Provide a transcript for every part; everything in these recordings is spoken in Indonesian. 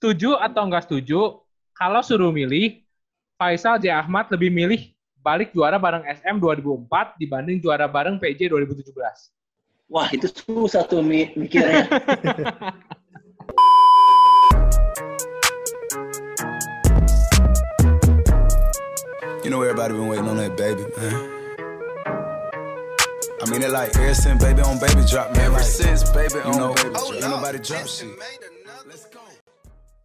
setuju atau nggak setuju kalau suruh milih Faisal J. Ahmad lebih milih balik juara bareng SM 2004 dibanding juara bareng PJ 2017? Wah, itu susah tuh mi- mikirnya. You know everybody been waiting on that baby, man. I mean it like ever since baby on baby drop, man. Ever since baby on know, baby drop, ain't nobody drop shit. Let's go.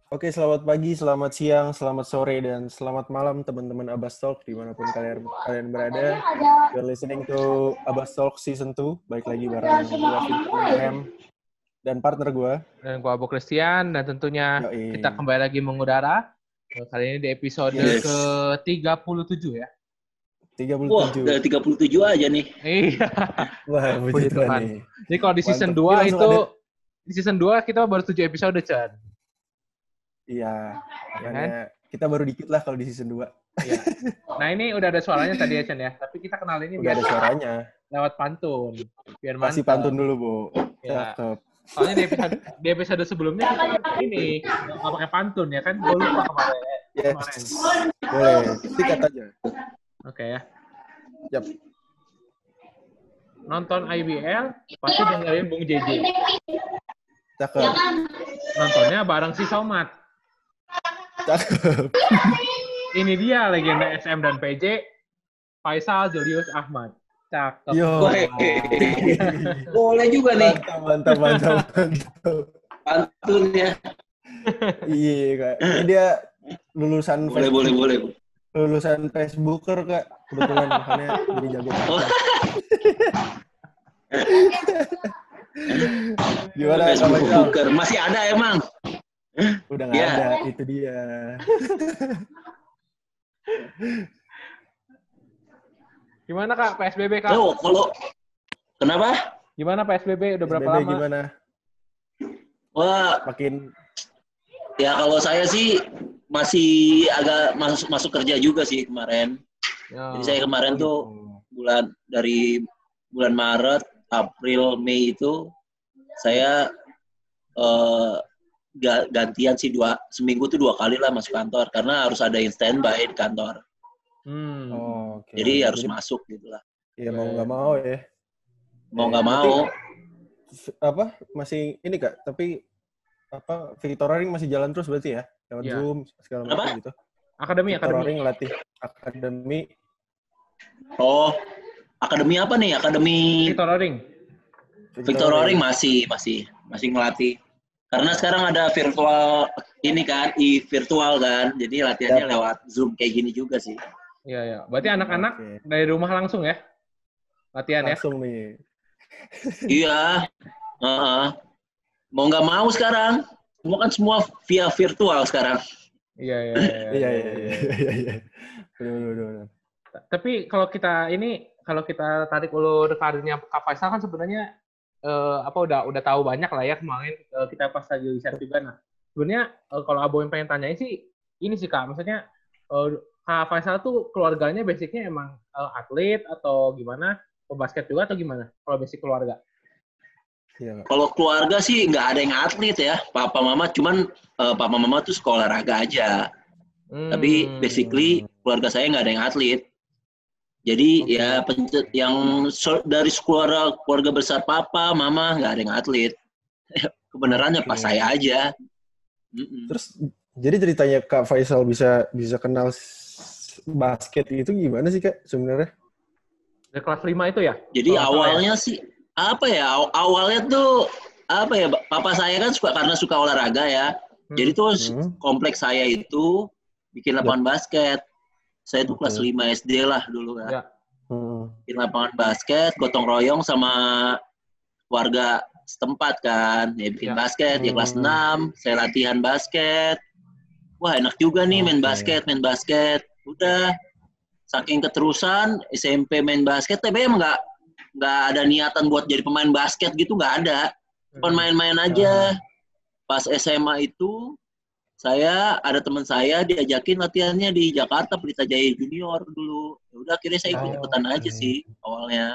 Oke, selamat pagi, selamat siang, selamat sore, dan selamat malam teman-teman Abbas Talk di mana pun kalian kalian berada. You're listening to Abbas Talk Season 2. Baik lagi bareng gue, dan partner gue. Dan gua Abu Christian dan tentunya Yoi. kita kembali lagi mengudara. Kali ini di episode Yes. ke-37 ya. 37. Wah, udah 37 aja nih. Iya. Wah, puji Puji Tuhan nih. Jadi kalau di season Mantap. 2 Ini langsung itu ada- di season 2 kita baru 7 episode, Chan. Iya, kan? makanya kita baru dikit lah kalau di season 2. Iya. Nah, ini udah ada suaranya tadi ya, Chan ya. Tapi kita kenal ini Udah ada suaranya. lewat pantun. Biar Kasih mantap. pantun dulu, Bu. Ya. Cakep. Soalnya di episode, di episode sebelumnya kita ini nggak pakai pantun ya kan? Gue lupa kemarin. Yes. kemarin. Boleh, sikat aja. Oke ya. Yap. Nonton IBL pasti dengerin Bung JJ. Cakep. Nontonnya bareng si Somat. Cakep. Ini dia legenda SM dan PJ, Faisal Julius Ahmad. Cakep. Yo. Boleh juga nih Mantap, mantap, mantap, mantap. pantunnya. Iya, Kak. Ini dia lulusan Boleh, boleh, boleh. lulusan Facebooker, Kak. Kebetulan makanya jadi jago. Oh, Gimana Kak Facebook Faisal? Booker. Masih ada emang. Udah nggak Iya. ada, itu dia. Gimana kak PSBB kak? Oh, kalau kenapa? Gimana PSBB? Udah berapa SBB lama? gimana? Wah, Makin ya kalau saya sih masih agak masuk masuk kerja juga sih kemarin. Ya. Jadi saya kemarin tuh Oh, bulan dari bulan Maret, April, Mei itu saya eh, ga- gantian sih dua seminggu tuh dua kali lah masuk kantor karena harus ada yang standby di kantor. Hmm. oh, oke. Jadi harus masuk gitu lah. Ya mau nggak mau ya. Mau nggak Berarti- mau. Apa masih ini Kak, tapi apa Victor Ring masih jalan terus berarti ya? Lewat Iya. Zoom segala Apa? macam gitu. Akademi, akademi. Latih akademi Oh, akademi apa nih? Akademi Victor Ring. Victor Roring masih masih masih ngelatih. Karena sekarang ada virtual ini kan, i virtual kan. Jadi latihannya Yap. lewat Zoom kayak gini juga sih. Iya, iya. Berarti anak-anak Oke. dari rumah langsung ya? Latihan ya? Langsung nih. iya. Heeh. Mau nggak mau sekarang. Semua kan semua via virtual sekarang. Iya, iya, Iya iya iya iya iya. Benar benar. Tapi kalau kita ini, kalau kita tarik ulur karirnya Kak Faisal kan sebenarnya eh, apa udah udah tahu banyak lah ya kemarin eh, kita pas lagi riset juga. Nah, sebenarnya eh, kalau Abo yang pengen tanyain sih ini sih Kak, maksudnya eh, Kak Faisal tuh keluarganya basicnya emang eh, atlet atau gimana? Pembasket juga atau gimana? Kalau basic keluarga? Iya. Kalau keluarga sih nggak ada yang atlet ya. Papa mama cuman eh, papa mama tuh sekolah olahraga aja. Tapi Hmm. basically keluarga saya nggak ada yang atlet. Jadi Oke. ya pencet yang so- dari keluarga keluarga besar papa, mama nggak ada yang atlet. Kebenarannya pas Oke. saya aja. Terus jadi ceritanya Kak Faisal bisa bisa kenal basket itu gimana sih Kak sebenarnya? Dari kelas 5 itu ya? Jadi salah awalnya sih apa ya? aw- Awalnya tuh apa ya? Papa saya kan suka karena suka olahraga ya. Hmm. Jadi tuh Hmm. kompleks saya itu bikin lapangan basket. Saya tuh kelas Oke. 5 SD lah dulu kan. Ya. Hmm. bikin lapangan basket, gotong royong sama warga setempat kan. Ya bikin Ya. basket, ya kelas Hmm. 6, saya latihan basket. Wah, enak juga nih main basket, main basket. Udah saking keterusan SMP main basket tapi emang nggak nggak ada niatan buat jadi pemain basket gitu nggak ada. Cuma Hmm. main-main aja. Pas SMA itu saya ada teman saya diajakin latihannya di Jakarta Pelita Jaya Junior dulu. Ya udah akhirnya saya ikut ikutan Oh, aja sih awalnya.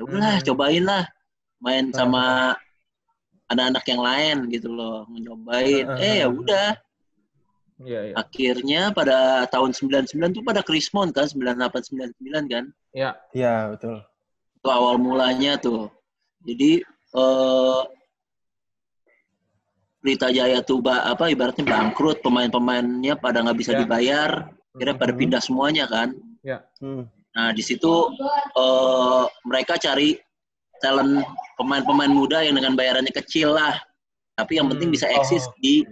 Ya udahlah Hmm. cobain lah main Ah. sama anak-anak yang lain gitu loh, nyobain. Ah, ah, Eh ya ah. udah Iya, iya. Akhirnya pada tahun 99 tuh pada Krismon kan, 98 99 kan. Iya. Iya, betul. Itu awal mulanya tuh. Jadi eh Pelita Jaya tuh apa ibaratnya bangkrut, pemain-pemainnya pada nggak bisa Ya. dibayar, kira pada Mhm. pindah semuanya kan. Hmm. Nah di situ eh mereka cari talent pemain-pemain muda yang dengan bayarannya kecil lah, tapi yang penting Hmm. bisa eksis Oh. di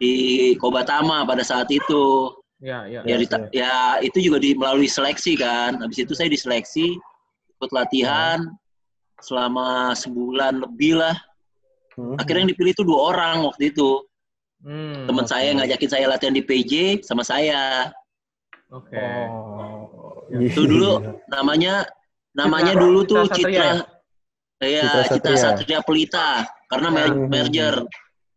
di Kobatama pada saat itu. Iya. Ya, Iya, dita- ya itu juga di melalui seleksi kan. Habis itu saya diseleksi, ikut latihan selama sebulan lebih lah. Hmm. Akhirnya yang dipilih itu dua orang waktu itu. Hmm, Teman oke. saya ngajakin saya latihan di PJ sama saya. Oke. Oh. Itu dulu namanya namanya Citra- dulu tuh Citra Citra ya? Iya, Citra Citra Satria. Pelita karena mer- Hmm. merger.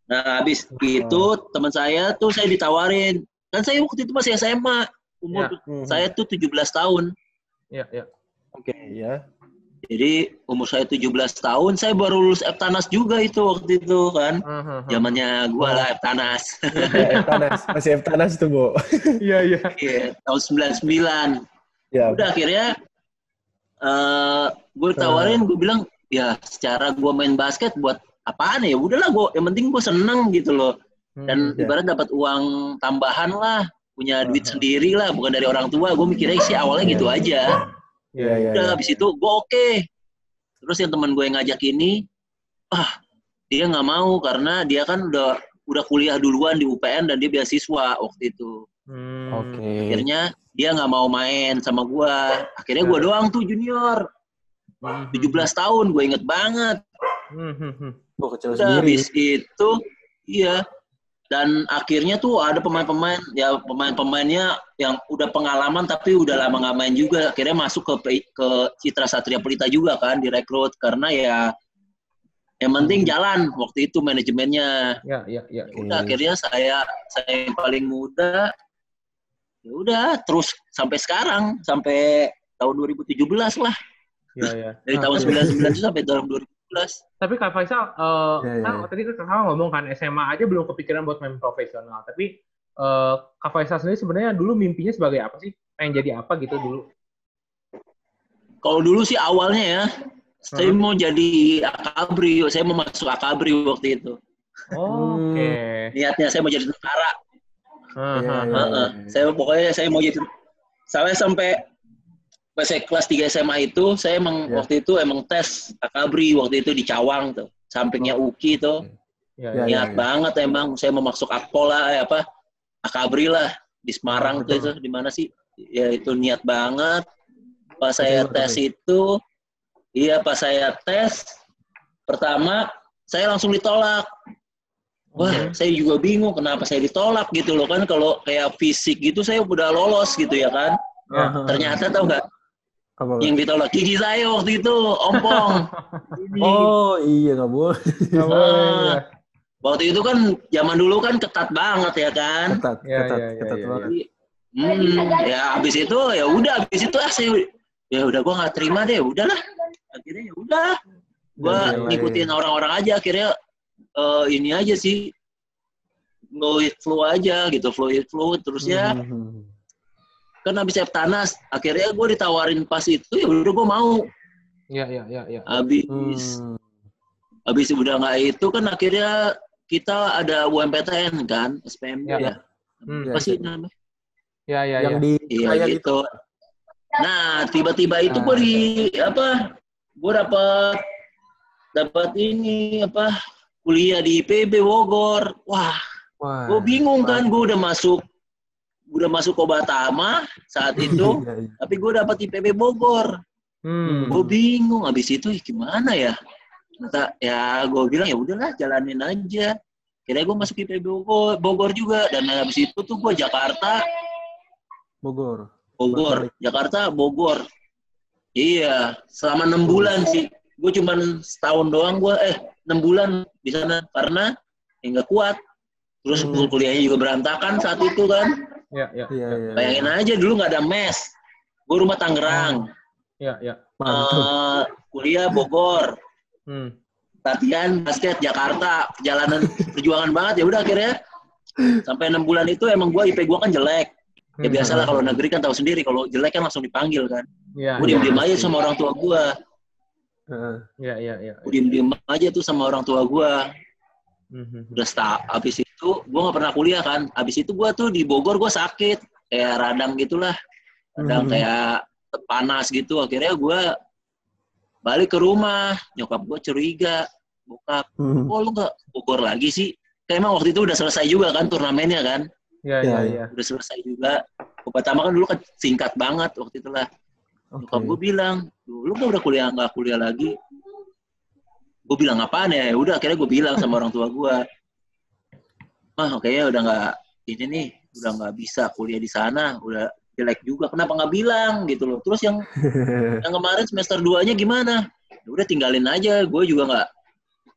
Nah, habis Oh. itu teman saya tuh saya ditawarin. Kan saya waktu itu masih SMA. Umur Hmm. saya tuh 17 tahun. Iya, iya. Oke, ya. Jadi umur saya 17 tahun, saya baru lulus Eptanas juga itu waktu itu kan. Aha, aha. Zamannya gua Oh. lah Eptanas. Ya, Eptanas. Masih Eptanas tuh, Bu. Iya, iya. Iya, tahun 99. Ya. Udah akhirnya eh gue tawarin, gue bilang ya secara gue main basket buat apaan ya? Udahlah gue, yang penting gue seneng gitu loh. Dan Hmm, ya. ibarat dapat uang tambahan lah, punya duit Aha. sendiri lah, bukan dari orang tua. Gue mikirnya sih awalnya gitu aja. Iya, iya. Udah habis itu gue oke. Terus yang teman gue yang ngajak ini, ah dia nggak mau karena dia kan udah udah kuliah duluan di UPN dan dia beasiswa waktu itu. Hmm, Oke. Akhirnya dia nggak mau main sama gue. Akhirnya gue Ya. doang tuh junior, hmm, 17 tahun, gue inget banget. hmm, hmm, hmm. Oh, kecil Udah sendiri. habis itu, iya. Dan akhirnya tuh ada pemain-pemain, ya pemain-pemainnya yang udah pengalaman tapi udah lama nggak main juga. Akhirnya masuk ke ke Citra Satria Pelita juga kan, direkrut karena ya yang penting jalan waktu itu manajemennya. Ya, ya, ya. Oke. Udah akhirnya saya saya yang paling muda. Ya udah terus sampai sekarang sampai tahun 2017 lah. Ya, ya. Dari Nah, tahun 99 itu sampai tahun 2017. Tapi Kak Faisal, eh, Ya, ya, kan ya. tadi Kak Faisal ngomong kan SMA aja belum kepikiran buat main profesional. Tapi eh, Kak Faisal sendiri sebenarnya dulu mimpinya sebagai apa sih? Pengen jadi apa gitu dulu? Kalau dulu sih awalnya ya, saya Hmm. mau jadi akabri, saya mau masuk akabri waktu itu. Oh, Hmm. Oke. Niatnya saya mau jadi tentara. Ah, Iya, ah, iya, ah. Heeh. Saya pokoknya saya mau jadi saya sampai pas saya kelas 3 SMA itu, saya emang Ya. waktu itu emang tes akabri waktu itu di Cawang tuh, sampingnya UKI tuh. Ya, Ya, ya. Niat banget emang saya mau masuk akpol lah, eh, apa akabri lah di Semarang tuh itu di mana sih? Ya itu niat banget. Pas saya Betul, tes itu, iya pas saya tes pertama saya langsung ditolak. Wah, Oke. saya juga bingung kenapa saya ditolak gitu loh kan kalau kayak fisik gitu saya udah lolos gitu ya kan. Ya. Ternyata tau nggak Apa, yang ditolak gigi saya waktu itu ompong. Oh, iya nggak boleh. Nggak boleh. Ah. ya. Waktu itu kan zaman dulu kan ketat banget ya kan. Ketat, Ya, ketat, ya, ya, ketat ya, banget. Jadi, hmm, ya habis itu ya udah habis itu ah saya ya udah gua nggak terima deh udahlah akhirnya ya udah gua ngikutin lain. orang-orang aja akhirnya eh, ini aja sih fluid flow aja gitu fluid flow terusnya Mhm. Kan habis Eptanas akhirnya gue ditawarin pas itu ya udah gue mau Ya, ya, ya, ya. habis Hmm. habis udah nggak itu kan akhirnya kita ada UMPTN kan SPM Ya. ya, Hmm. Ya, apa sih ya. namanya Ya, ya, yang ya. di iya kayak gitu nah tiba-tiba itu gue Ah. di apa gue dapat dapat ini apa kuliah di IPB Bogor wah Wah. gue bingung kan gue udah masuk udah masuk Kobatama saat itu Iya, iya. tapi gue dapat IPB Bogor. Hmm. gue bingung abis itu "Ih, gimana ya? Kata ya gue bilang ya udahlah jalanin aja. Kira gue masuk IPB Bogor, Bogor juga. Dan habis itu tuh gue Jakarta. Bogor. Bogor. Jakarta Bogor. Iya selama enam bulan sih. Gue cuman setahun doang gue eh enam bulan di sana. Karena ya nggak kuat. Terus Hmm. kuliahnya juga berantakan saat itu kan Ya, ya. Iya, iya. bayangin aja dulu nggak ada mes gue rumah Tangerang Ya, ya. Mantap. Eh, kuliah Bogor Hmm. latihan basket Jakarta perjalanan perjuangan banget ya udah akhirnya Sampai enam bulan itu emang gue IP gue kan jelek. Ya Hmm. biasalah kalau negeri kan tahu sendiri kalau jelek kan langsung dipanggil kan. Iya. Gue diem-diem aja sama orang tua gue. Heeh. Iya, iya, iya. Gue diem-diem aja tuh sama orang tua gue. Mhm. Udah start. Abis itu gue nggak pernah kuliah kan. Abis itu gue tuh di Bogor gue sakit. Kayak radang gitulah. Radang Mhm. kayak panas gitu. Akhirnya gue balik ke rumah. Nyokap gue curiga. Bokap, Mhm. oh lu nggak Bogor lagi sih? Kayak emang waktu itu udah selesai juga kan turnamennya kan. Iya, Iya, iya. Udah selesai juga. Pertama kan dulu kan singkat banget waktu itu lah. Nyokap gue bilang, "Duh, lu kok udah kuliah nggak kuliah lagi? Gue bilang apaan ya? Ya Udah akhirnya gue bilang sama orang tua gue, mah kayaknya udah nggak ini nih, udah nggak bisa kuliah di sana, udah jelek juga. Kenapa nggak bilang gitu loh? Terus yang yang kemarin semester 2-nya gimana? Ya udah tinggalin aja. Gue juga nggak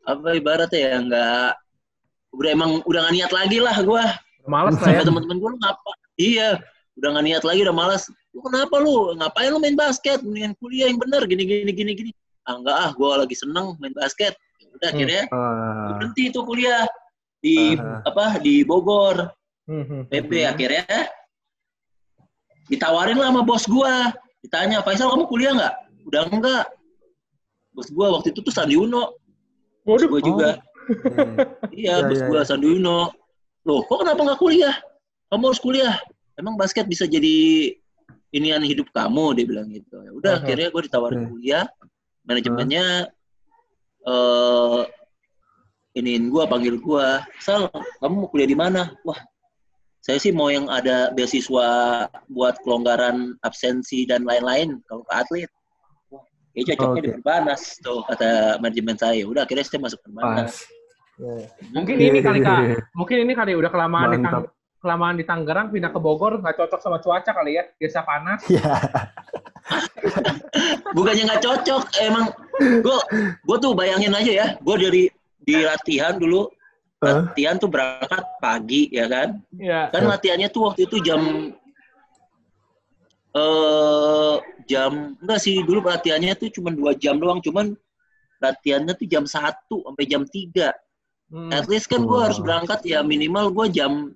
apa ibaratnya ya nggak udah emang udah nggak niat lagi lah gue Males lah ya. teman-teman gue lu ngapa iya udah nggak niat lagi udah malas lu kenapa lu ngapain lu main basket mendingan kuliah yang bener gini gini gini gini ah enggak ah gue lagi seneng main basket Ya udah Hmm. akhirnya Wah. berhenti tuh kuliah di Aha. apa di Bogor Mhm. PP akhirnya ditawarin lah sama bos gue ditanya Faisal kamu kuliah nggak udah enggak bos gue waktu itu tuh Sandi Uno bos gue juga Hmm. Iya, Ya, bos ya, gua ya. Sandi Uno. Loh, kok kenapa nggak kuliah? Kamu harus kuliah. Emang basket bisa jadi inian hidup kamu, dia bilang gitu. Ya udah, Aha. akhirnya gue ditawarin Hmm. kuliah. Manajemennya eh iniin gua, panggil gua. Sal, kamu mau kuliah di mana? Wah, saya sih mau yang ada beasiswa buat kelonggaran absensi dan lain-lain kalau ke atlet. Wah, kayaknya cocoknya Oke. di Perbanas tuh kata manajemen saya. Udah akhirnya saya masuk Perbanas. Pas. Mungkin ini kali Kak. Mungkin ini kali udah kelamaan di kelamaan di Tangerang pindah ke Bogor nggak cocok sama cuaca kali ya. Biasa panas. Iya. Bukannya nggak cocok emang gue gue tuh bayangin aja ya gue dari di latihan dulu latihan tuh berangkat pagi ya kan Iya. kan latihannya tuh waktu itu jam eh jam enggak sih dulu latihannya tuh cuma dua jam doang cuman latihannya tuh jam satu sampai jam 3 Hmm. at least kan gue harus berangkat ya minimal gue jam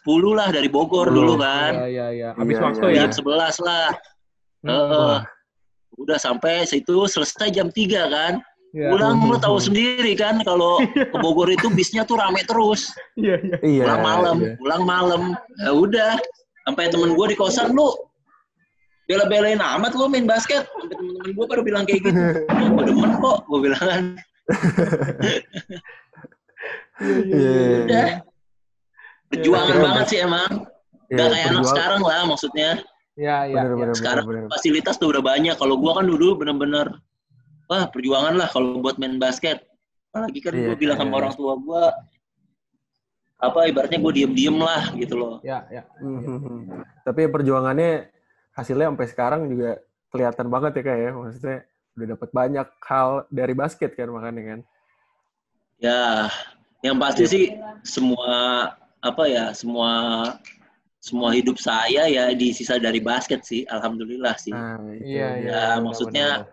10 lah dari Bogor dulu kan Iya, iya, iya. Habis Iya, waktu iya, ya. jam 11 lah Heeh. udah sampai situ selesai jam 3 kan Iya. pulang lu Hmm. tahu sendiri kan kalau ke Bogor itu bisnya tuh rame terus Iya, iya. Iya. pulang malam iya. pulang malam ya udah sampai temen gue di kosan lu bela-belain amat lu main basket sampai temen-temen gue pada bilang kayak gitu gue demen kok gue bilang kan Iya. udah perjuangan banget sih emang Iya, Gak kayak anak sekarang lah maksudnya Iya, iya. Bener, iya. bener, sekarang bener, bener. fasilitas tuh udah banyak kalau gue kan dulu bener-bener wah perjuangan lah kalau buat main basket apalagi kan Iya, gue bilang sama iya. orang tua gue apa ibaratnya gue diem-diem lah gitu loh Iya, iya. Mhm. Tapi perjuangannya hasilnya sampai sekarang juga kelihatan banget ya kak ya. Maksudnya udah dapat banyak hal dari basket kan makanya kan. Ya, yang pasti sih semua apa ya, semua semua hidup saya ya disisa dari basket sih, alhamdulillah sih. Itu Iya, iya. Ya, Benar, maksudnya benar,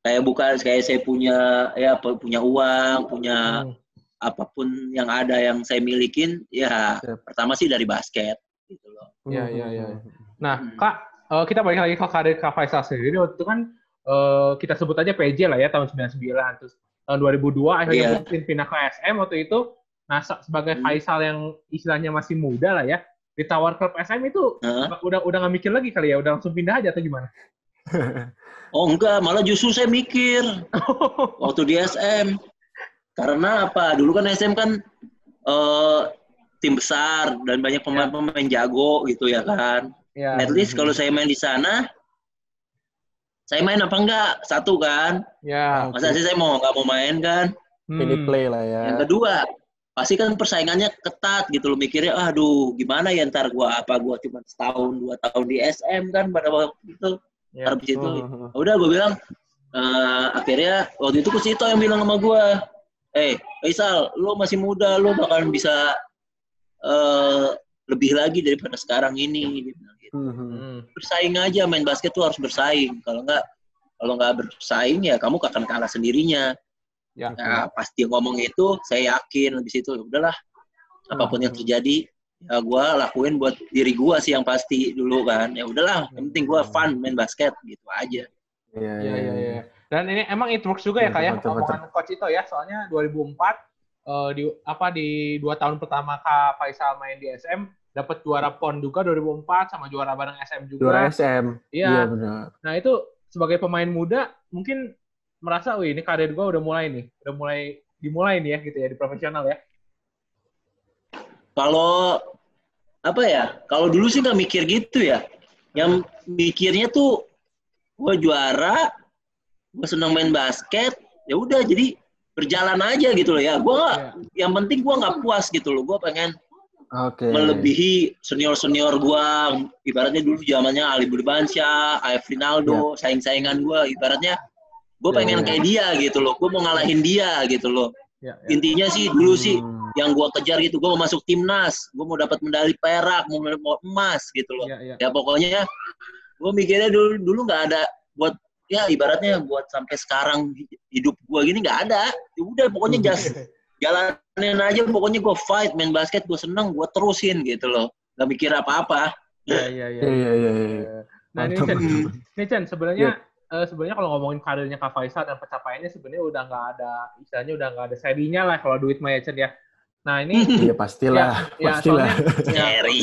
Kayak bukan kayak saya punya ya pu- punya uang, punya Hmm. apa pun yang ada yang saya milikin, ya Yap. pertama sih dari basket gitu loh. Iya, iya, iya. Nah, Hmm. Kak, eh, kita balik lagi ke karir Kak Faisal sendiri. Waktu itu kan eh, kita sebut aja PJ lah ya, tahun 99. Terus tahun 2002 akhirnya Iya. mungkin pindah ke SM waktu itu. Nah, se- sebagai Hmm. Faisal yang istilahnya masih muda lah ya, ditawar klub SM itu Hah? udah udah nggak mikir lagi kali ya, udah langsung pindah aja atau gimana? Oh enggak, malah justru saya mikir waktu di SM. Karena apa? Dulu kan SM kan eh, tim besar dan banyak pemain-pemain jago gitu ya kan. ya. At least kalau saya main di sana, saya main apa enggak? Satu kan. Ya. Masa sih saya mau nggak mau main kan? Minute Hmm. play lah ya. Yang kedua, pasti kan persaingannya ketat gitu loh. Mikirnya, aduh gimana ya ntar gua apa gua cuma setahun dua tahun di SM kan pada waktu itu. Ya. Habis itu Mhm. udah gue bilang eh, akhirnya waktu itu Kusito yang bilang sama gue eh Faisal lu masih muda lu bakalan bisa eh, lebih lagi daripada sekarang ini gitu. Mhm. Hmm. bersaing aja main basket tuh harus bersaing kalau nggak kalau nggak bersaing ya kamu akan kalah sendirinya Ya. nah pas dia ngomong itu saya yakin habis itu ya udahlah apa pun yang terjadi ya gue lakuin buat diri gue sih yang pasti dulu kan ya udahlah yang penting gue fun main basket gitu aja Iya, Iya iya iya. Dan ini emang it works juga ya Iya, kayak mantap, mantap. omongan coach itu ya. Soalnya 2004 eh, di apa di dua tahun pertama Kak Faisal main di SM dapat juara PON juga 2004 sama juara bareng SM juga. Juara SM. Iya. benar. Nah itu sebagai pemain muda mungkin merasa, wih ini karir gue udah mulai nih, udah mulai dimulai nih ya gitu ya di profesional ya. kalau apa ya kalau dulu sih nggak mikir gitu ya yang mikirnya tuh gue juara gue seneng main basket ya udah jadi berjalan aja gitu loh ya gue nggak Iya. yang penting gue nggak puas gitu loh gue pengen Oke. melebihi senior senior gue ibaratnya dulu zamannya Ali Burbansyah, Ayf Rinaldo, saing-saingan gue ibaratnya gue Ya, pengen ya. kayak dia gitu loh gue mau ngalahin dia gitu loh Ya, ya. intinya sih dulu sih Hmm. yang gue kejar gitu gue mau masuk timnas gue mau dapat medali perak mau, mau emas gitu loh Ya, ya. ya pokoknya gue mikirnya dulu dulu nggak ada buat ya ibaratnya buat sampai sekarang hidup gue gini nggak ada ya udah pokoknya just jalanin aja pokoknya gue fight main basket gue seneng gue terusin gitu loh nggak mikir apa-apa Iya, iya, iya. Iya, iya, iya, iya. Nah ini. Chen, ini Chen sebenarnya eh, sebenarnya kalau ngomongin karirnya Kak Faisal dan pencapaiannya sebenarnya udah nggak ada istilahnya udah nggak ada serinya lah kalau duit mah ya Chen ya. Nah ini Iya pastilah, ya, pastilah. soalnya ya, Cherry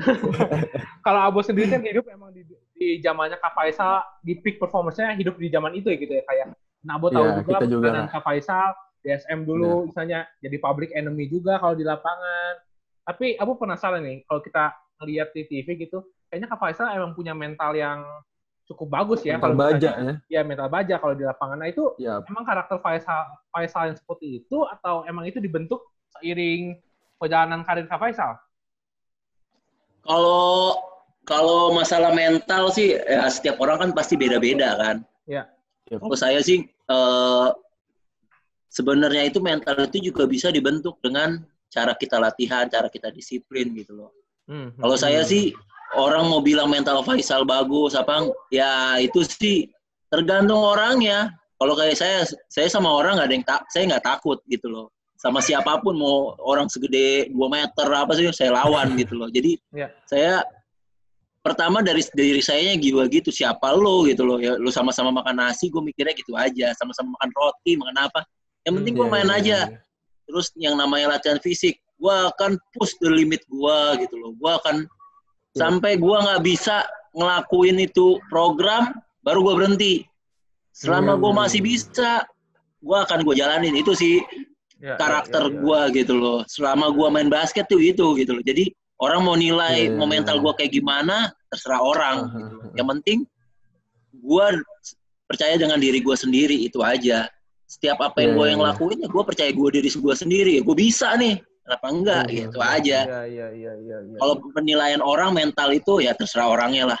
kalau Abo sendiri kan hidup emang di, di zamannya Kak Faisal di peak performance-nya hidup di zaman itu ya gitu ya kayak nah Abo tahu Iya, juga kita juga lah. Kak Faisal di SM dulu misalnya jadi public enemy juga kalau di lapangan. Tapi Abo penasaran nih kalau kita ngeliat di TV gitu kayaknya Kak Faisal emang punya mental yang cukup bagus ya Mental kalau baja misalnya- ya. ya mental baja kalau di lapangan. Nah itu Ya, emang karakter Faisal Faisal yang seperti itu atau emang itu dibentuk seiring perjalanan karir Kak Faisal? kalau kalau masalah mental sih ya setiap orang kan pasti beda-beda kan Ya. Yep. kalau saya sih eh, sebenarnya itu mental itu juga bisa dibentuk dengan cara kita latihan cara kita disiplin gitu loh Hmm. Kalau saya sih orang mau bilang mental Faisal bagus apa ya itu sih tergantung orangnya. Kalau kayak saya saya sama orang nggak ada yang tak saya nggak takut gitu loh. Sama siapa pun mau orang segede 2 meter apa sih saya lawan gitu loh. Jadi Ya. saya pertama dari diri saya jiwa gitu siapa lo gitu loh ya lo sama-sama makan nasi gue mikirnya gitu aja sama-sama makan roti makan apa yang penting gue Iya, main iya, aja iya. terus yang namanya latihan fisik gue akan push the limit gue gitu loh gue akan Ya. sampai gue nggak bisa ngelakuin itu program baru gue berhenti selama Iya, gue iya, masih iya. bisa gue akan gue jalanin itu sih Ya, karakter ya, ya, ya. gue gitu loh selama gue main basket tuh itu gitu loh jadi orang mau nilai Iya, mau iya, mental iya. gue kayak gimana terserah orang gitu yang penting gue percaya dengan diri gue sendiri itu aja setiap apa yang Iya, gue iya, yang iya. lakuin ya gue percaya gue diri gue sendiri gue bisa nih kenapa enggak Mhm. gitu aja Iya, iya, iya, iya, iya. kalau penilaian orang mental itu ya terserah orangnya lah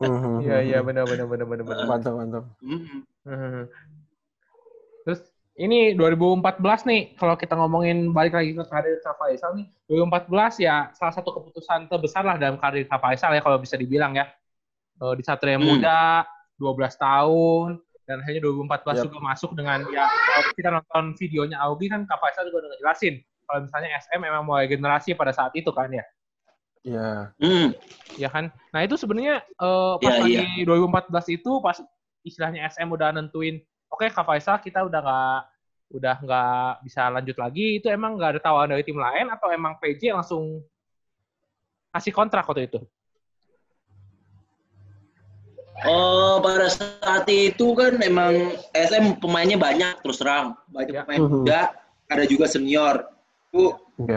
Mhm, Iya, iya, benar, benar, benar, benar, benar. Mantap, mantap. Mhm. Hmm. Terus ini 2014 nih, kalau kita ngomongin balik lagi ke karir Kak Faisal nih, 2014 ya salah satu keputusan terbesar lah dalam karir Kak Faisal ya kalau bisa dibilang ya. Eh, Di Satria Hmm. Muda, 12 tahun, dan akhirnya 2014 Yap. juga masuk dengan ya kalau kita nonton videonya Augie kan Kak Faisal juga udah ngejelasin kalau misalnya SM memang mulai generasi pada saat itu kan ya. Iya. Hmm. ya kan. Nah itu sebenarnya eh, pas Iya, lagi 2014 itu pas istilahnya SM udah nentuin, oke Kak Faisal kita udah nggak udah nggak bisa lanjut lagi, itu emang nggak ada tawaran dari tim lain atau emang PJ langsung kasih kontrak waktu itu? Oh, pada saat itu kan memang SM pemainnya banyak terus terang. Banyak Ya. pemain muda, ada juga senior. Tuh, Oke.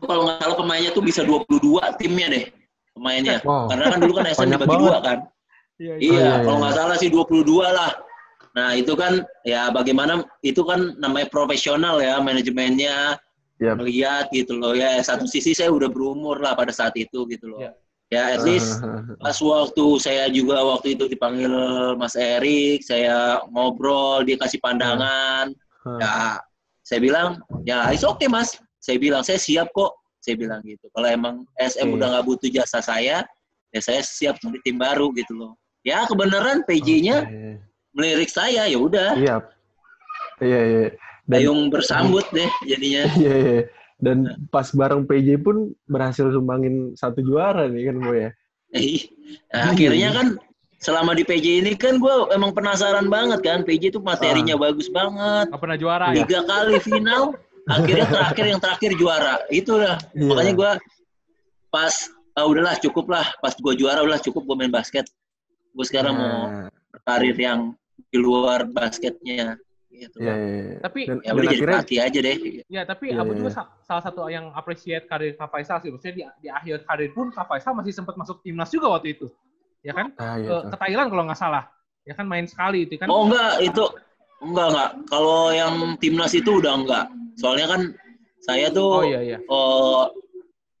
kalau nggak salah pemainnya tuh bisa 22 timnya deh pemainnya. Wow. Karena kan dulu kan SM Banyak dibagi banget. dua kan. Iya, Iya, iya, kalau iya. nggak salah sih 22 lah. Nah, itu kan ya bagaimana itu kan namanya profesional ya manajemennya Yap. melihat gitu loh ya. Satu sisi saya udah berumur lah pada saat itu gitu loh. Iya. Ya at least pas waktu saya juga waktu itu dipanggil Mas Erik, saya ngobrol, dia kasih pandangan. Ya, saya bilang, ya it's okay mas. Saya bilang, saya siap kok. Saya bilang gitu. Kalau emang SM Oke. udah nggak butuh jasa saya, ya saya siap cari tim baru gitu loh. Ya kebenaran PJ-nya Oke. melirik saya, ya udah. Iya. Iya, iya. Dan- Dayung bersambut deh jadinya. Iya, iya. Dan pas bareng PJ pun berhasil sumbangin satu juara nih kan Bo ya. Eh, nah, akhirnya kan selama di PJ ini kan gue emang penasaran banget kan. PJ itu materinya bagus banget. Pernah juara ya? Tiga kali final, akhirnya terakhir yang terakhir juara. Itu lah. Iya. Makanya gue pas ah udahlah cukup lah. Pas gue juara udah cukup gue main basket. Gue sekarang mau Nah, karir yang di luar basketnya. Gitu. Iya, iya, iya. Tapi Dan, Ya dan udah jadi akhirnya pelatih aja deh. Ya, tapi Iya, Abu iya, juga iya. sa- salah satu yang appreciate karir Kak Faisal sih. Maksudnya di, di akhir karir pun Kak Faisal masih sempat masuk timnas juga waktu itu. Ya kan? ah, Ke, iya, ke Thailand kalau nggak salah. Ya kan main sekali itu kan. Oh enggak, itu enggak enggak. Kalau yang timnas itu udah enggak. Soalnya kan saya tuh Oh iya iya. eh,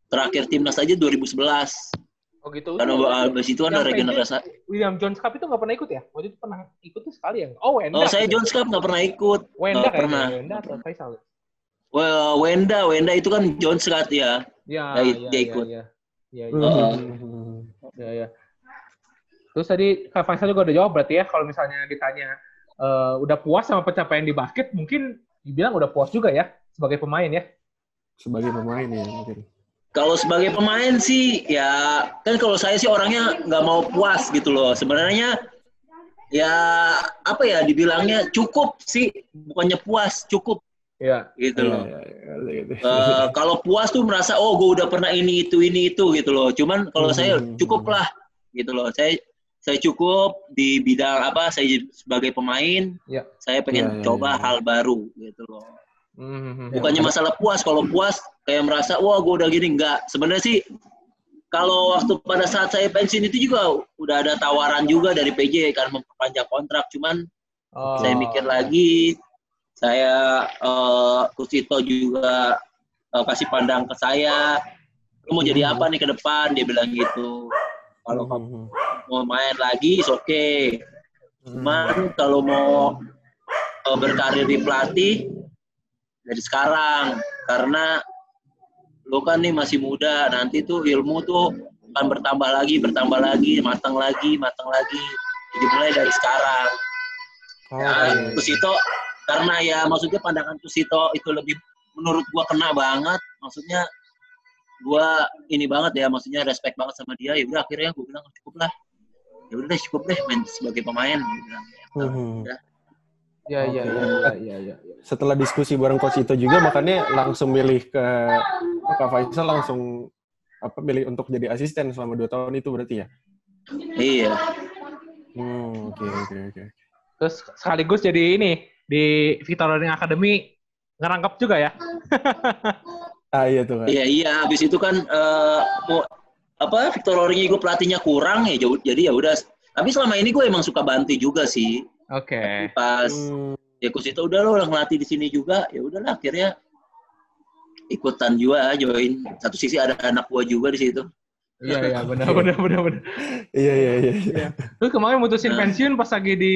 terakhir timnas aja 2011. Oh gitu. Karena Itu- abis itu kan ada regenerasi. William Jones Cup itu nggak pernah ikut ya? Waktu itu pernah ikut tuh sekali ya? Oh Wenda. Oh saya Jones Cup nggak pernah ikut. Wenda kayaknya. pernah. Wenda atau Faisal? Well, Wenda, Wenda itu kan Jones Cup ya. Ya, Dia- ya, dia ya, ikut. Ya, ya, ya. Hmm. ya, ya. Terus tadi Kak Faisal juga udah jawab berarti ya kalau misalnya ditanya eh, udah puas sama pencapaian di basket, mungkin dibilang udah puas juga ya sebagai pemain ya. sebagai pemain ya mungkin. Kalau sebagai pemain sih ya kan kalau saya sih orangnya nggak mau puas gitu loh. Sebenarnya ya apa ya dibilangnya cukup sih bukannya puas cukup Iya. gitu loh. Iya, gitu. Eh, kalau puas tuh merasa oh gue udah pernah ini itu ini itu gitu loh. Cuman kalau saya Hmm. cukup lah gitu loh. Saya saya cukup di bidang apa saya sebagai pemain. Iya. Saya pengen Iya, iya, coba iya. hal baru gitu loh. Mhm. Bukannya masalah puas. Kalau puas kayak merasa wah gue udah gini enggak. Sebenarnya sih kalau waktu pada saat saya pensiun itu juga udah ada tawaran juga dari PJ kan memperpanjang kontrak. Cuman Oh. saya mikir lagi saya eh Kusito juga eh, kasih pandang ke saya lu mau jadi apa nih ke depan dia bilang gitu kalau kamu Hmm. mau main lagi oke Hmm. cuman kalau mau berkarir di pelatih dari sekarang karena lu kan nih masih muda nanti tuh ilmu tuh akan bertambah lagi bertambah lagi matang lagi matang lagi jadi mulai dari sekarang Oh, Ya, iya. Kusito karena ya maksudnya pandangan Kusito itu lebih menurut gua kena banget. Maksudnya gua ini banget ya, maksudnya respect banget sama dia. Ya udah akhirnya gua bilang cukup lah. Ya udah deh cukup deh main sebagai pemain. Bilang. Hmm. Iya, iya, Oke. iya, iya, iya. Setelah diskusi bareng coach itu juga makanya langsung milih ke ke Kak Faisal langsung apa milih untuk jadi asisten selama dua tahun itu berarti ya? Iya. Hmm, oke oke oke. Terus sekaligus jadi ini di Victor Learning Academy ngerangkap juga ya. Ah iya tuh kan. Iya iya. Habis itu kan eh, mau apa Victor Oringi gue pelatihnya kurang ya jauh- jadi ya udah. Tapi selama ini gue emang suka bantu juga sih. Oke. Pas Hmm, ya Kusito udah lo ngelatih di sini juga ya udahlah akhirnya ikutan juga join satu sisi ada anak gua juga di situ Iya, iya, benar, benar, benar, benar. iya iya iya. iya. Terus kemarin mutusin Nah. pensiun pas lagi di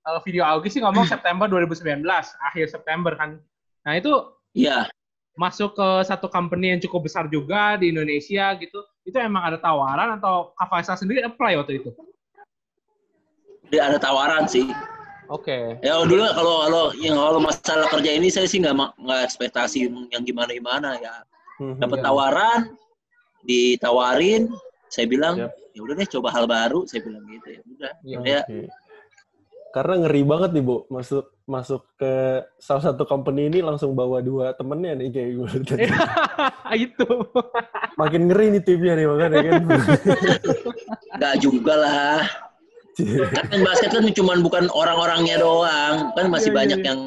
uh, video Augie sih ngomong September 2019, akhir September kan. Nah itu iya masuk ke satu company yang cukup besar juga di Indonesia gitu. Itu emang ada tawaran atau Kak Faisal sendiri apply waktu itu? dia ada tawaran sih Oke. ya dulu kalau kalau yang kalau masalah kerja ini saya sih nggak nggak ekspektasi yang gimana gimana ya Hmm, dapat Iya. tawaran ditawarin saya bilang Yap. ya udah deh coba hal baru saya bilang gitu ya udah Iya. ya Oke. Karena ngeri banget nih, Bu. Masuk masuk ke salah satu company ini langsung bawa dua temennya nih kayak gue. itu. Makin ngeri nih timnya nih makanya kan. nggak juga lah kan basket kan cuma bukan orang-orangnya doang kan masih Iya, iya, banyak iya. yang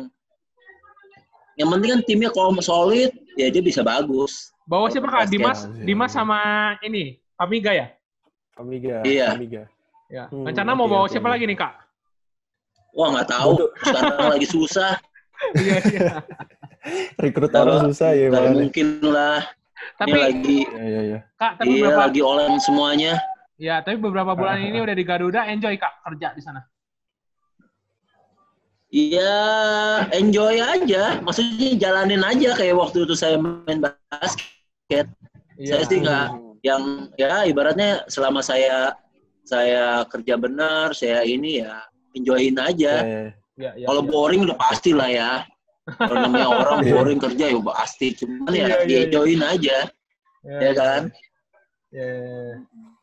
yang penting kan timnya kalau solid ya dia bisa bagus Bawa siapa Kak? Dimas, Dimas sama ini, Amiga ya? Amiga, Iya. Amiga. Ya. Hmm, Rencana mau bawa siapa lagi nih Kak? Wah nggak tahu sekarang lagi susah Iya, iya. Rekrut Nggak- orang susah ya makanya. mungkin lah Tapi ini lagi Iya iya iya. Kak, tapi iya beberapa lagi olen semuanya ya, tapi beberapa bulan ini udah di Garuda, enjoy Kak kerja di sana. Iya, enjoy aja. Maksudnya jalanin aja kayak waktu itu saya main basket. Iya. Saya sih nggak yang ya ibaratnya selama saya saya kerja benar, saya ini ya enjoyin aja. iya. Iya, iya, Kalau iya. boring udah pasti lah ya. Kalau namanya orang Iya. boring kerja ya pasti, cuman ya Iya, iya, iya. di-enjoyin aja, ya kan? Ya,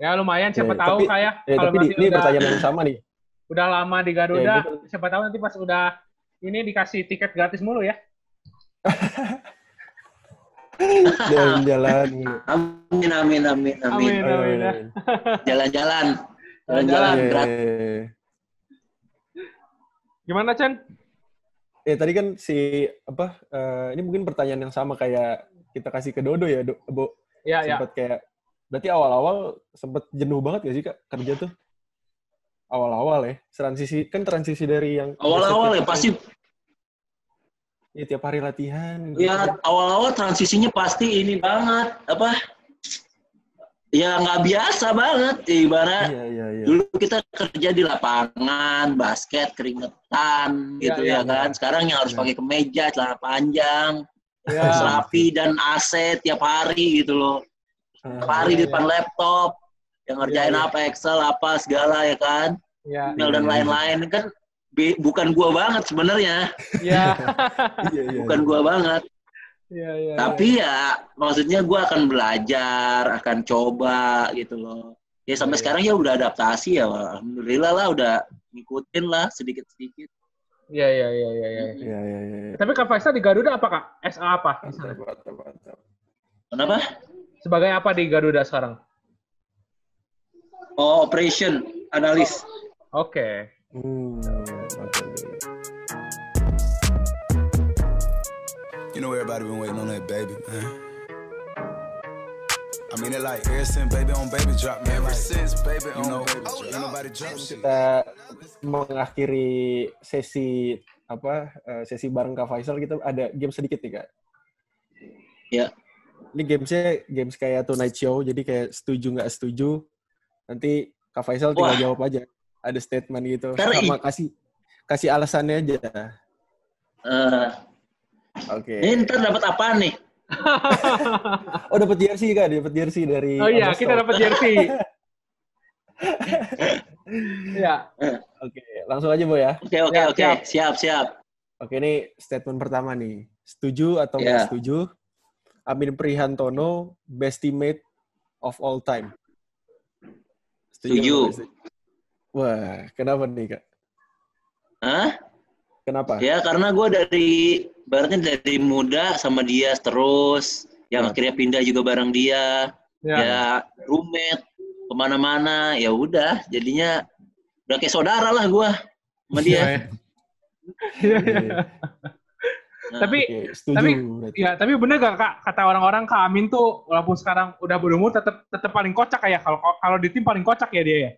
ya lumayan siapa Ya, tahu tapi- kayak Ya, kalau tapi ini udah, pertanyaan yang sama nih. udah lama di Garuda, Ya, gitu. siapa tahu nanti pas udah ini dikasih tiket gratis mulu ya. Jalan-jalan. Amin, amin, amin, amin. Amin. Amin, ya. Jalan-jalan, Jalan-jalan. Iya, berat. Iya, iya. Gimana Chen? Ya tadi kan si apa eh, ini mungkin pertanyaan yang sama kayak kita kasih ke Dodo ya, Do, Bo. Ya ya. Sempat kayak berarti awal-awal sempat jenuh banget gak sih Kak kerja tuh? Awal-awal ya. Transisi kan transisi dari yang Awal-awal ya pasti, ya, tiap hari latihan. gitu. ya awal-awal transisinya pasti ini banget, apa? Ya nggak biasa banget, ibarat Iya, iya, iya. dulu kita kerja di lapangan, basket, keringetan, Iya, gitu iya, ya kan. Sekarang yang harus Iya. pakai kemeja, celana panjang, Ya. rapi dan AC tiap hari gitu loh. Ah, Tiap hari Iya, di depan laptop, yang ngerjain Iya, iya. apa Excel apa segala ya kan, email dan Iya, iya. lain-lain kan bukan gua banget sebenarnya, Ya. iya, iya, bukan iya. gua banget. Ya, ya. Tapi ya maksudnya gua akan belajar, akan coba gitu loh. Ya sampai Iya. sekarang ya udah adaptasi ya, alhamdulillah lah udah ngikutin lah sedikit-sedikit. Ya, ya, ya, ya, ya. Iya, iya, iya. Tapi Kak Faisal di Garuda apa Kak? SA apa? Kenapa? Sebagai apa di Garuda sekarang? Oh, operation analis. Oke. Hmm, You know everybody been waiting on that baby, man. I mean it like ever since baby on baby drop, man. Ever since baby on know, baby drop. Ain't nobody drop shit. Kita mengakhiri sesi apa eh, sesi bareng Kak Faisal kita ada game sedikit nih Kak. Ya. Ini gamesnya games kayak Tonight Show, jadi kayak setuju nggak setuju. Nanti Kak Faisal tinggal Wah. jawab aja. Ada statement gitu. Ntar Sama kasih kasih alasannya aja. Eh, Oke. ini ntar dapat apaan nih? Oh dapat jersey Kak, dapat jersey dari Oh iya, kita dapat jersey. Iya. Oke, langsung aja Bu ya. Oke, oke, Siap, oke. siap. Siap, siap. Oke, ini statement pertama nih. Setuju atau Ya. nggak setuju? Amin Prihantono, best teammate of all time. Setuju. nggak Wah, kenapa nih, Kak? Hah? Kenapa? Ya karena gue dari, baratnya dari muda sama dia terus. Yang Ya. akhirnya pindah juga bareng dia. Ya. Ya, roommate ke mana-mana. Ya udah, jadinya udah kayak saudara lah gue sama dia. Nah, Tapi setuju. tapi- berarti. ya, tapi bener gak Kak kata orang-orang Kak Amin tuh walaupun sekarang udah berumur tetap tetap paling kocak kayak kalau kalau di tim paling kocak ya dia ya.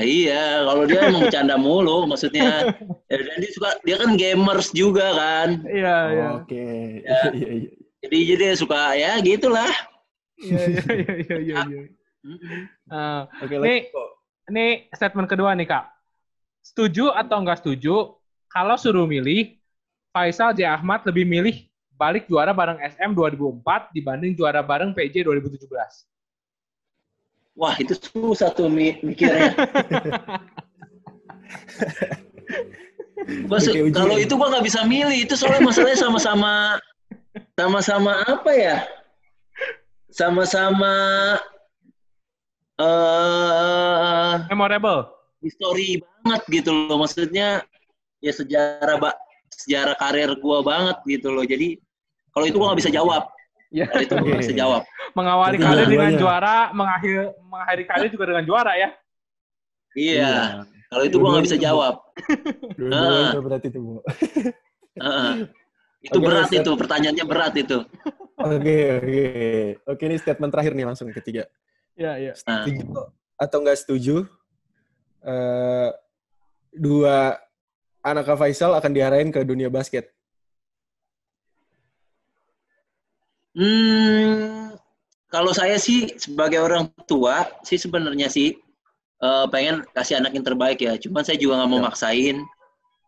Iya, kalau dia emang bercanda mulu, maksudnya. Ya, dan dia suka, dia kan gamers juga kan. Iya, iya. Oke. Ya. Iya, iya. Jadi jadi dia suka ya gitulah. Iya, iya, iya, iya, iya, iya. Eh, Oke, Nih- ini statement kedua nih Kak. Setuju atau nggak setuju kalau suruh milih Faisal J. Ahmad lebih milih balik juara bareng SM 2004 dibanding juara bareng PJ 2017. Wah itu susah tuh mi- mikirnya. Ujian. kalau itu gua nggak bisa milih, itu soalnya masalahnya sama-sama sama-sama apa ya? Sama-sama eh Memorable. history banget gitu loh. Maksudnya ya sejarah ba sejarah karir gua banget gitu loh. Jadi kalau itu gua nggak bisa jawab. Ya. Kalau itu nggak bisa jawab. Mengawali karir dengan juara, mengakhir mengakhiri karir juga dengan juara ya. Iya. Kalau itu gua nggak bisa jawab. Dua-duanya Ah. berarti tuh, Bu. Heeh. Itu Oke, berat itu, pertanyaannya berat itu. Oke, oke. Oke, ini statement terakhir nih langsung ketiga. Iya, iya. Nah, Setuju atau nggak setuju? eh dua anak Kak Faisal akan diarahin ke dunia basket. Hmm, kalau saya sih sebagai orang tua sih sebenarnya sih eh, pengen kasih anak yang terbaik ya. Cuman saya juga nggak mau Ya. maksain.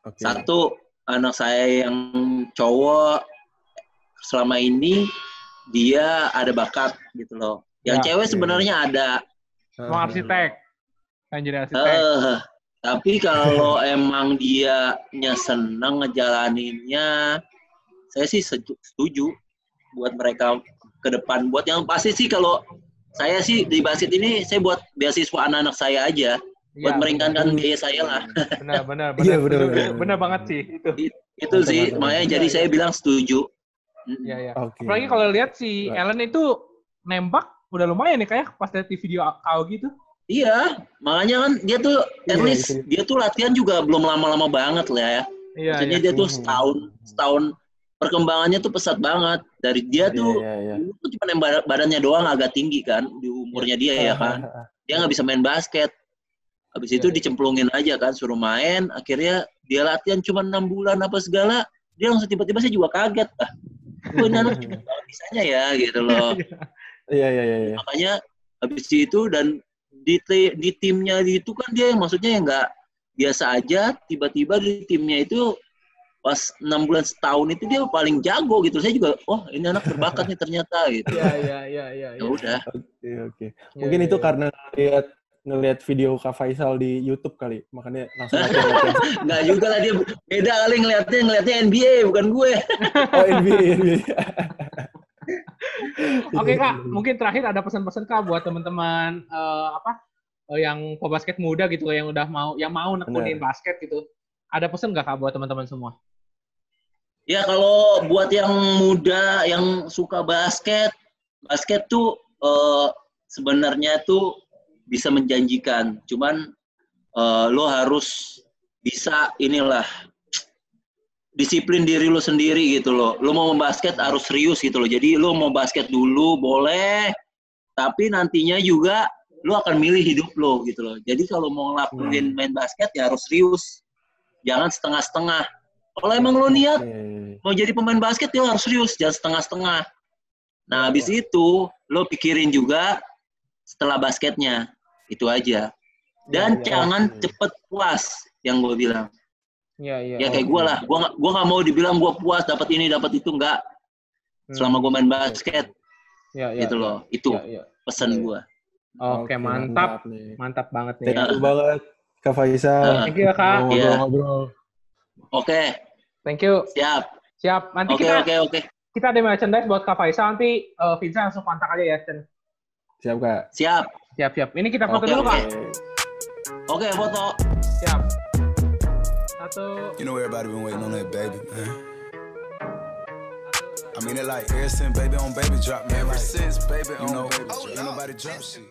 Oke. Satu anak saya yang cowok selama ini dia ada bakat gitu loh. Yang Ya, cewek oke. sebenarnya ada. Mau arsitek. Kan jadi arsitek. Eh, Tapi kalau emang dia nya seneng ngejalaninnya, saya sih setu- setuju buat mereka ke depan. Buat yang pasti sih kalau saya sih di basket ini saya buat beasiswa anak-anak saya aja, buat Iya, meringankan biaya saya lah. Benar, benar, benar. Iya, benar, benar. Benar banget sih itu. Itu sih, Mantap, makanya mantap. jadi Iya, saya iya. bilang setuju. Iya, iya. Oke. Apalagi kalau lihat si Right. Ellen itu nembak udah lumayan nih kayak pas lihat di video kau gitu. Iya, makanya kan dia tuh at Iya, least itu. dia tuh latihan juga belum lama-lama banget lah ya. Iya, Maksudnya iya. dia tuh Mhm. setahun, setahun perkembangannya tuh pesat banget. Dari dia Iya, tuh iya. dulu tuh cuma yang bad- badannya doang agak tinggi kan di umurnya dia ya kan. Dia nggak bisa main basket. Habis Iya, itu iya. dicemplungin aja kan suruh main. Akhirnya dia latihan cuma enam bulan apa segala. Dia langsung tiba-tiba saya juga kaget. Ah, kok ini anak cepet banget bisanya ya gitu loh. Iya, iya, iya, iya. makanya habis itu dan di di timnya itu kan dia yang maksudnya yang nggak biasa aja tiba-tiba di timnya itu pas enam bulan setahun itu dia paling jago gitu saya juga wah ini anak berbakat nih ternyata gitu Iya, iya, iya, iya. ya udah Oke, oke. Iya, Mungkin iya, itu iya. karena ngeliat ngeliat video Kak Faisal di YouTube kali, makanya langsung nggak juga lah dia beda kali ngelihatnya ngelihatnya NBA bukan gue Oh, NBA, NBA. Oke kak, mungkin terakhir ada pesan-pesan kak buat teman-teman eh, apa eh, yang pebasket muda gitu yang udah mau yang mau nekunin basket gitu. Ada pesan nggak kak buat teman-teman semua? Ya kalau buat yang muda yang suka basket basket tuh eh, sebenarnya tuh bisa menjanjikan. Cuman eh, lo harus bisa inilah disiplin diri lo sendiri gitu loh lo mau basket harus serius gitu loh jadi lo mau basket dulu boleh tapi nantinya juga lo akan milih hidup lo gitu loh jadi kalau mau ngelakuin Hmm. main basket ya harus serius. Jangan setengah-setengah kalau emang lo niat Oke. mau jadi pemain basket ya harus serius jangan setengah-setengah nah habis itu lo pikirin juga setelah basketnya itu aja dan Iya, iya. jangan Oke. cepet puas yang gue bilang Iya, iya. ya kayak gue lah gue gak, gua nggak mau dibilang gue puas dapat ini dapat itu enggak Hmm. selama gue main basket Iya, iya, gitu iya. loh itu Iya, iya. pesan Iya. gue Oke, mantap. nih. Mantap banget nih. Thank ya. you banget Kak Faisal. Ah. Thank you ya kak. Iya. Ngobrol-ngobrol. Oke Thank you. siap Siap. Nanti oke kita oke oke kita ada merchandise buat Kak Faisal nanti eh, Vincent langsung kontak aja ya Chen. Siap Kak. siap Siap siap. Ini kita foto Oke, dulu oke. kak. oke foto Siap. Satu. You know everybody been waiting on that baby, man. I mean it like ever since baby on baby drop, man. Ever since baby on you know, ain't nobody drop shit.